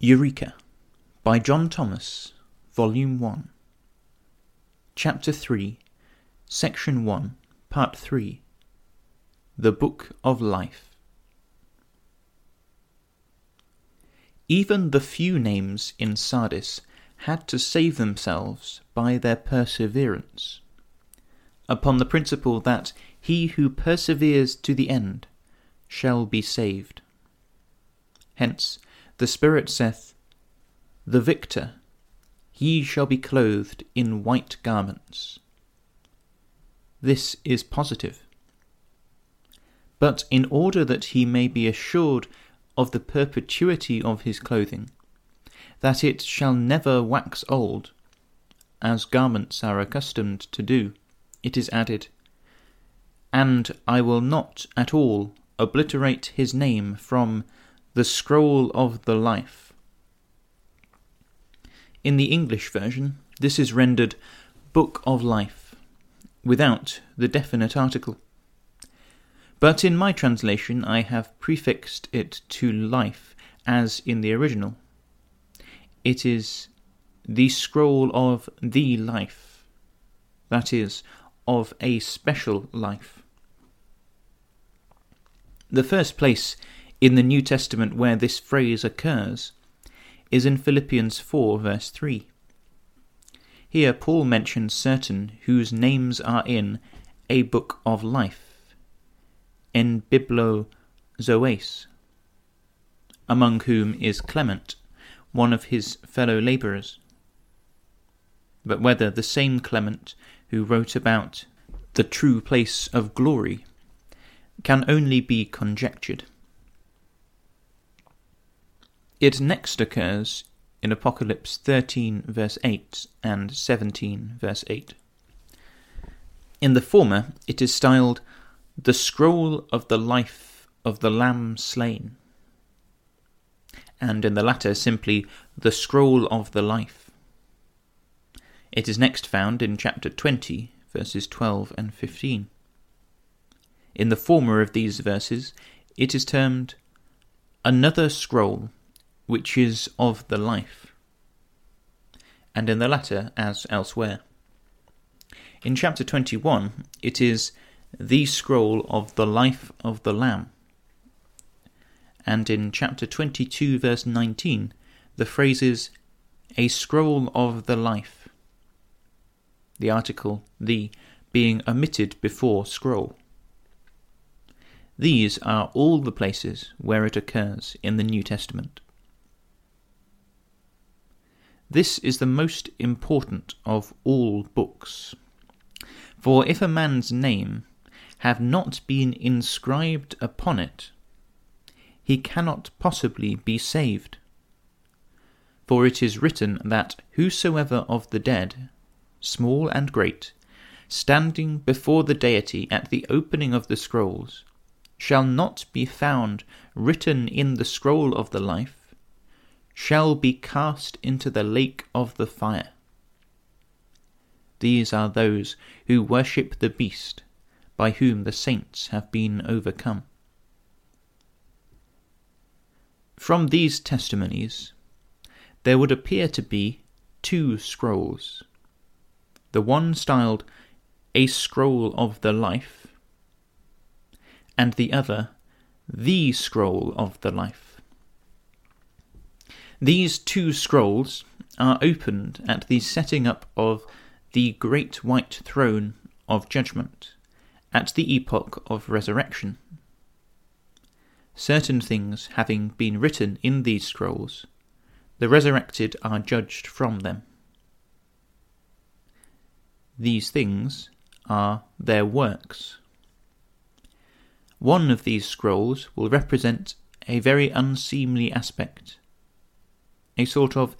Eureka by John Thomas, Volume 1, Chapter 3, Section 1, Part 3 The Book of Life. Even the few names in Sardis had to save themselves by their perseverance, upon the principle that he who perseveres to the end shall be saved. Hence, the Spirit saith, The victor, he shall be clothed in white garments. This is positive. But in order that he may be assured of the perpetuity of his clothing, that it shall never wax old, as garments are accustomed to do, it is added, And I will not at all obliterate his name from the scroll of the life. In the English version, this is rendered Book of Life, without the definite article. But in my translation, I have prefixed it to life, as in the original. It is the scroll of the life, that is, of a special life. The first place in the New Testament where this phrase occurs is in Philippians 4, verse 3. Here, Paul mentions certain whose names are in a book of life, en biblo zoes, among whom is Clement, one of his fellow labourers. But whether the same Clement who wrote about the true place of glory can only be conjectured. It next occurs in Apocalypse 13, verse 8, and 17, verse 8. In the former, it is styled the scroll of the life of the Lamb slain, and in the latter, simply the scroll of the life. It is next found in chapter 20, verses 12 and 15. In the former of these verses, it is termed another scroll which is of the life, and in the latter as elsewhere. In chapter 21, it is the scroll of the life of the Lamb, and in chapter 22, verse 19, the phrase is a scroll of the life, the article the being omitted before scroll. These are all the places where it occurs in the New Testament. This is the most important of all books. For if a man's name have not been inscribed upon it, he cannot possibly be saved. For it is written that whosoever of the dead, small and great, standing before the deity at the opening of the scrolls, shall not be found written in the scroll of the life, shall be cast into the lake of the fire. These are those who worship the beast, by whom the saints have been overcome. From these testimonies, there would appear to be two scrolls. The one styled a scroll of the life, and the other the scroll of the life. These two scrolls are opened at the setting up of the great white throne of judgment at the epoch of resurrection. Certain things having been written in these scrolls, the resurrected are judged from them. These things are their works. One of these scrolls will represent a very unseemly aspect a sort of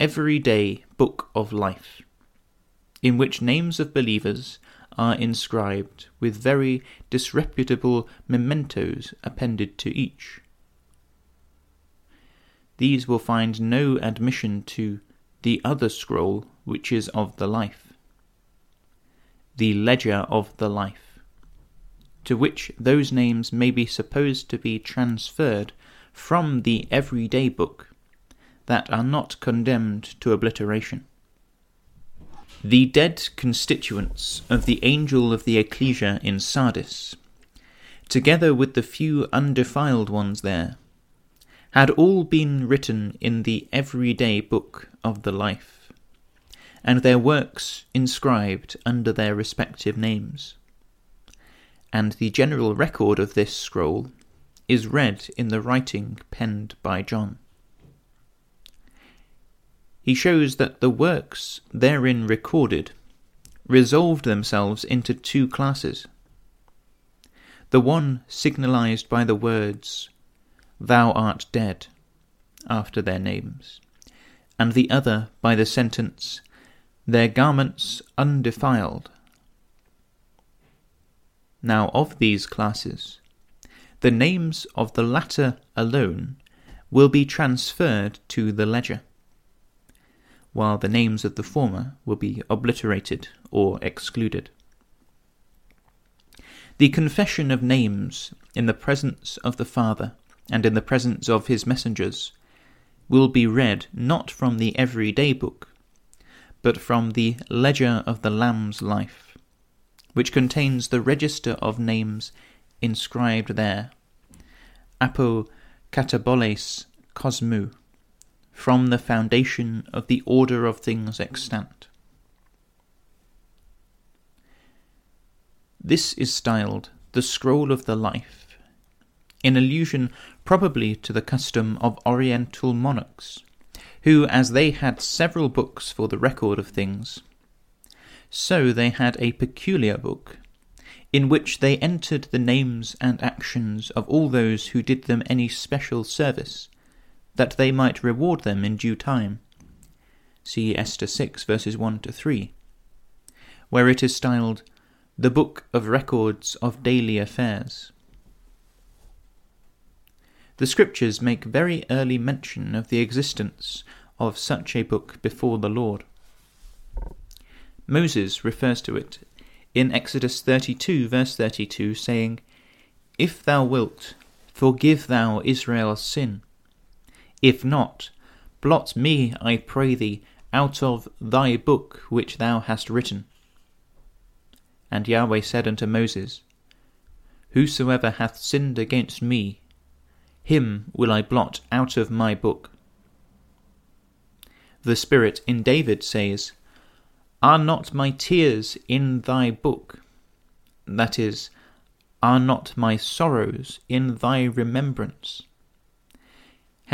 everyday book of life, in which names of believers are inscribed with very disreputable mementos appended to each. These will find no admission to the other scroll which is of the life, the ledger of the life, to which those names may be supposed to be transferred from the everyday book that are not condemned to obliteration. The dead constituents of the angel of the ecclesia in Sardis, together with the few undefiled ones there, had all been written in the everyday book of the life, and their works inscribed under their respective names. And the general record of this scroll is read in the writing penned by John. He shows that the works therein recorded resolved themselves into two classes. The one signalized by the words, Thou art dead, after their names, and the other by the sentence, Their garments undefiled. Now, of these classes, the names of the latter alone will be transferred to the ledger, while the names of the former will be obliterated or excluded. The confession of names in the presence of the Father and in the presence of his messengers will be read not from the everyday book, but from the ledger of the Lamb's life, which contains the register of names inscribed there, apo kataboles cosmou, from the foundation of the order of things extant. This is styled the Scroll of the Life, in allusion probably to the custom of Oriental monarchs, who, as they had several books for the record of things, so they had a peculiar book in which they entered the names and actions of all those who did them any special service, that they might reward them in due time. See Esther 6 verses 1 to 3, where it is styled the Book of Records of Daily Affairs. The Scriptures make very early mention of the existence of such a book before the Lord. Moses refers to it in Exodus 32, verse 32, saying, If thou wilt, forgive thou Israel's sin. If not, blot me, I pray thee, out of thy book which thou hast written. And Yahweh said unto Moses, Whosoever hath sinned against me, him will I blot out of my book. The Spirit in David says, are not my tears in thy book? That is, are not my sorrows in thy remembrance?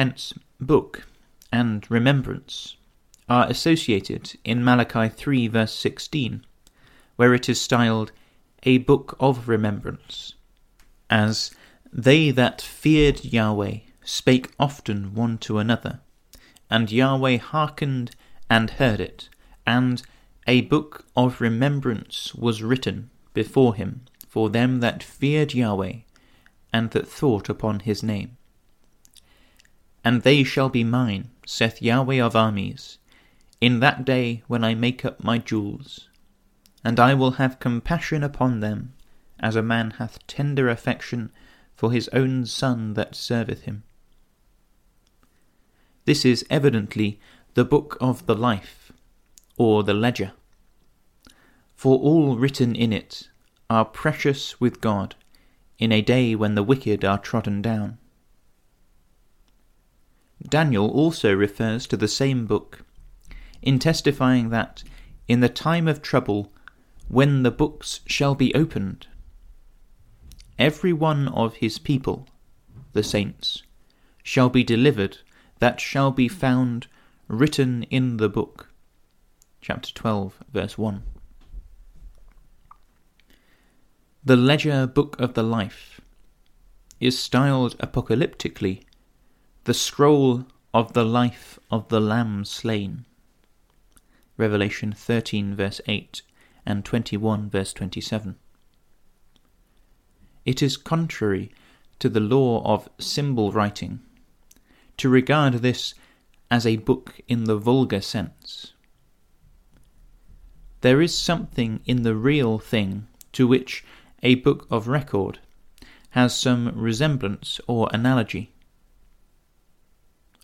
Hence, book and remembrance are associated in Malachi 3, verse 16, where it is styled a book of remembrance, as they that feared Yahweh spake often one to another, and Yahweh hearkened and heard it, and a book of remembrance was written before him for them that feared Yahweh, and that thought upon his name. And they shall be mine, saith Yahweh of armies, in that day when I make up my jewels. And I will have compassion upon them, as a man hath tender affection for his own son that serveth him. This is evidently the book of the life, or the ledger for all written in it are precious with God in a day when the wicked are trodden down. Daniel also refers to the same book in testifying that in the time of trouble, when the books shall be opened, every one of his people, the saints, shall be delivered that shall be found written in the book. Chapter 12, verse 1. The Ledger Book of the Life is styled apocalyptically the scroll of the life of the Lamb slain. Revelation 13, verse 8, and 21, verse 27. It is contrary to the law of symbol writing to regard this as a book in the vulgar sense. There is something in the real thing to which a book of record has some resemblance or analogy.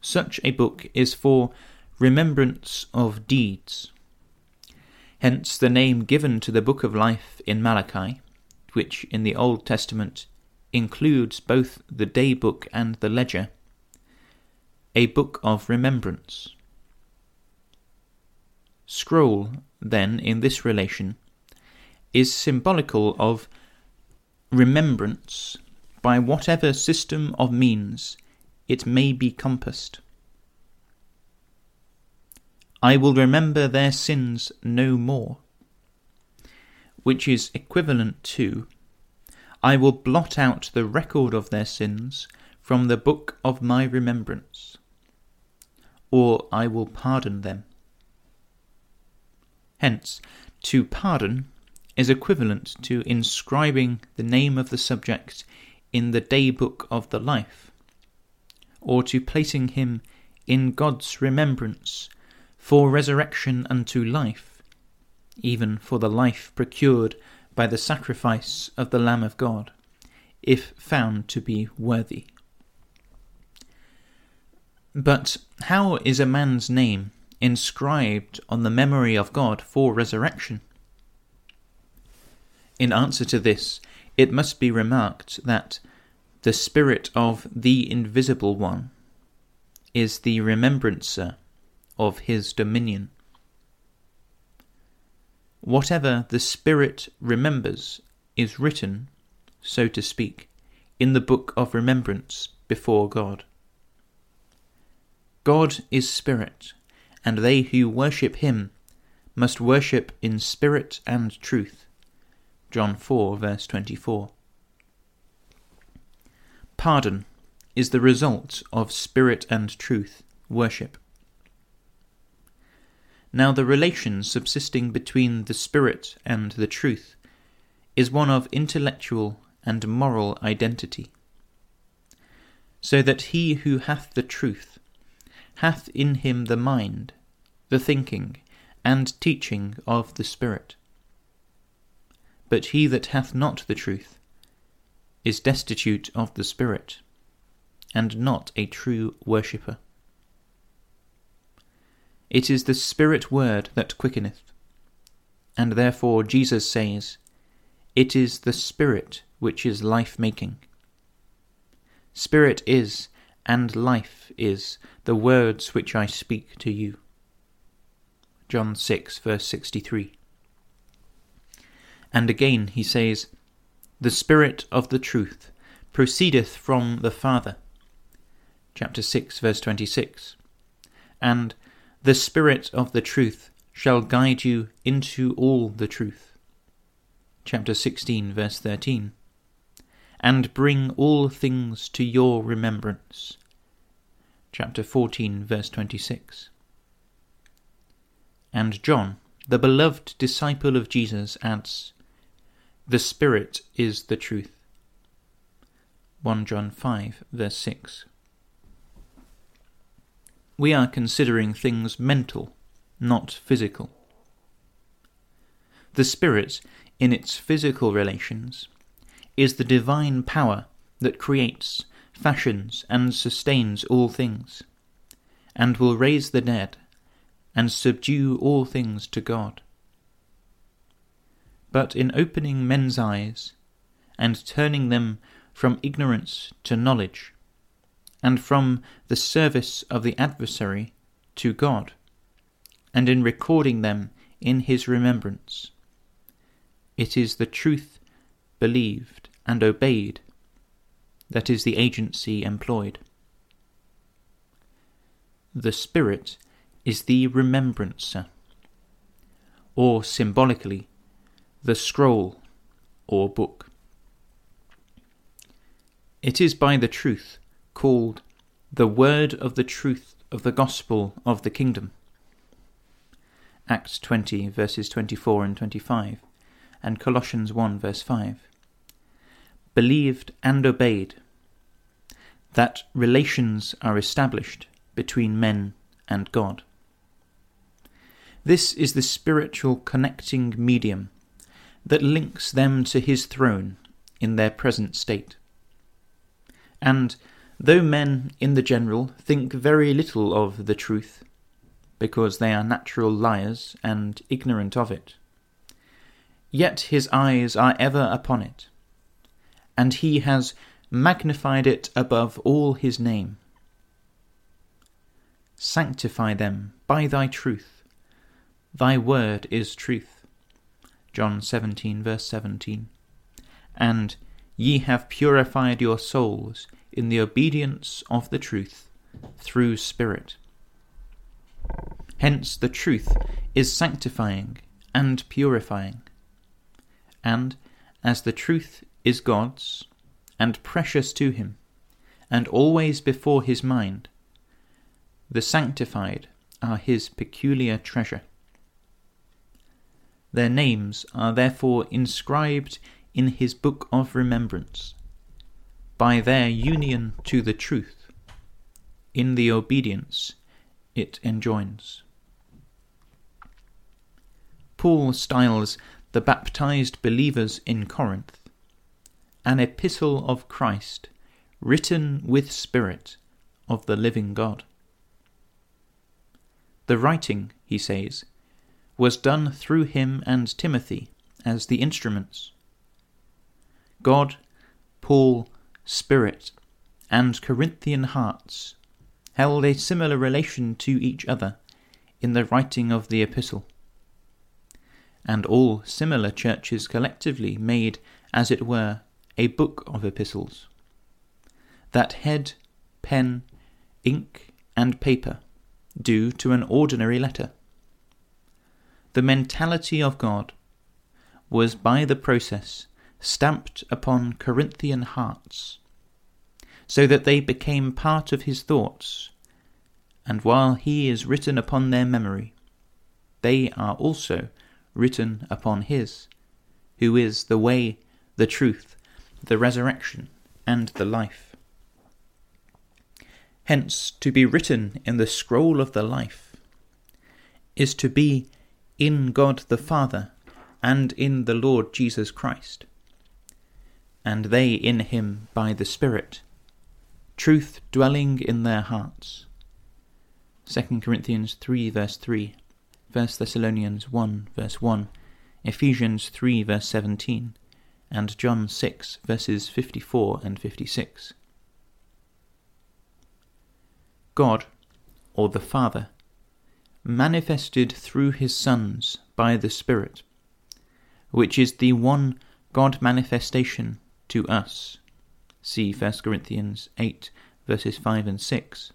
Such a book is for remembrance of deeds. Hence the name given to the book of life in Malachi, which in the Old Testament includes both the day book and the ledger, a book of remembrance. Scroll, then, in this relation, is symbolical of remembrance by whatever system of means it may be compassed. I will remember their sins no more, which is equivalent to I will blot out the record of their sins from the book of my remembrance, or I will pardon them. Hence, to pardon is equivalent to inscribing the name of the subject in the day book of the life, or to placing him in God's remembrance for resurrection unto life, even for the life procured by the sacrifice of the Lamb of God, if found to be worthy. But how is a man's name inscribed on the memory of God for resurrection? In answer to this, it must be remarked that the Spirit of the Invisible One is the remembrancer of his dominion. Whatever the Spirit remembers is written, so to speak, in the book of remembrance before God. God is Spirit, and they who worship him must worship in spirit and truth. John 4, verse 24. Pardon is the result of spirit and truth worship. Now, the relation subsisting between the spirit and the truth is one of intellectual and moral identity. So that he who hath the truth hath in him the mind, the thinking, and teaching of the Spirit. But he that hath not the truth is destitute of the Spirit, and not a true worshipper. It is the Spirit word that quickeneth, and therefore Jesus says, It is the Spirit which is life making. Spirit is, and life is, the words which I speak to you. John 6, verse 63. And again he says, The Spirit of the truth proceedeth from the Father. Chapter 6, verse 26. And the Spirit of the truth shall guide you into all the truth. Chapter 16, verse 13. And bring all things to your remembrance. Chapter 14, verse 26. And John, the beloved disciple of Jesus, adds, the Spirit is the truth. 1 John 5, verse 6. We are considering things mental, not physical. The Spirit, in its physical relations, is the divine power that creates, fashions, and sustains all things, and will raise the dead, and subdue all things to God but in opening men's eyes, and turning them from ignorance to knowledge, and from the service of the adversary to God, and in recording them in his remembrance. It is the truth believed and obeyed that is the agency employed. The Spirit is the remembrancer, or symbolically, the scroll or book. It is by the truth called the word of the truth of the gospel of the kingdom. Acts 20, verses 24 and 25, and Colossians 1, verse 5. Believed and obeyed, that relations are established between men and God. This is the spiritual connecting medium that links them to his throne in their present state. And Though men, in the general, think very little of the truth, because they are natural liars and ignorant of it, yet his eyes are ever upon it, and he has magnified it above all his name. Sanctify them by thy truth. Thy word is truth. John 17, verse 17. And ye have purified your souls in the obedience of the truth through Spirit. Hence the truth is sanctifying and purifying. And as the truth is God's, and precious to him, and always before his mind, the sanctified are his peculiar treasure. Their names are therefore inscribed in his book of remembrance, by their union to the truth, in the obedience it enjoins. Paul styles the baptized believers in Corinth an epistle of Christ, written with Spirit of the living God. The writing, he says, was done through him and Timothy as the instruments. God, Paul, Spirit, and Corinthian hearts held a similar relation to each other in the writing of the epistle. And all similar churches collectively made, as it were, a book of epistles. That head, pen, ink, and paper do to an ordinary letter. The mentality of God was by the process stamped upon Corinthian hearts, so that they became part of his thoughts, and while he is written upon their memory, they are also written upon his, who is the way, the truth, the resurrection, and the life. Hence, to be written in the scroll of the life is to be in God the Father and in the Lord Jesus Christ, and they in him by the Spirit, truth dwelling in their hearts. 2 Corinthians 3 verse 3, 1 Thessalonians 1 verse 1, Ephesians 3 verse 17, and John 6, verses 54 and 56. God, or the Father, manifested through his sons by the Spirit, which is the one God manifestation to us. See 1 Corinthians 8, verses 5 and 6.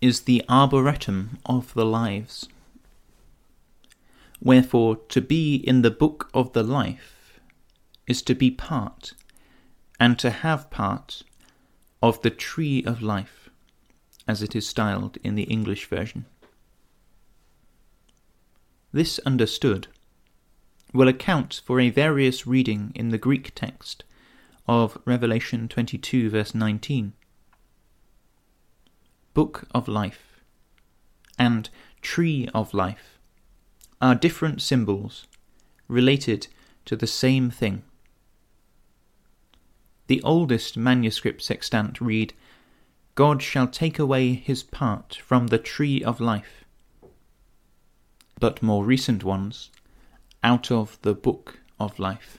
Is the arboretum of the lives. Wherefore, to be in the book of the life is to be part, and to have part, of the tree of life, as it is styled in the English version. This understood will account for a various reading in the Greek text of Revelation 22, verse 19. Book of Life and Tree of Life are different symbols related to the same thing. The oldest manuscripts extant read, God shall take away his part from the tree of life. But more recent ones, out of the book of life.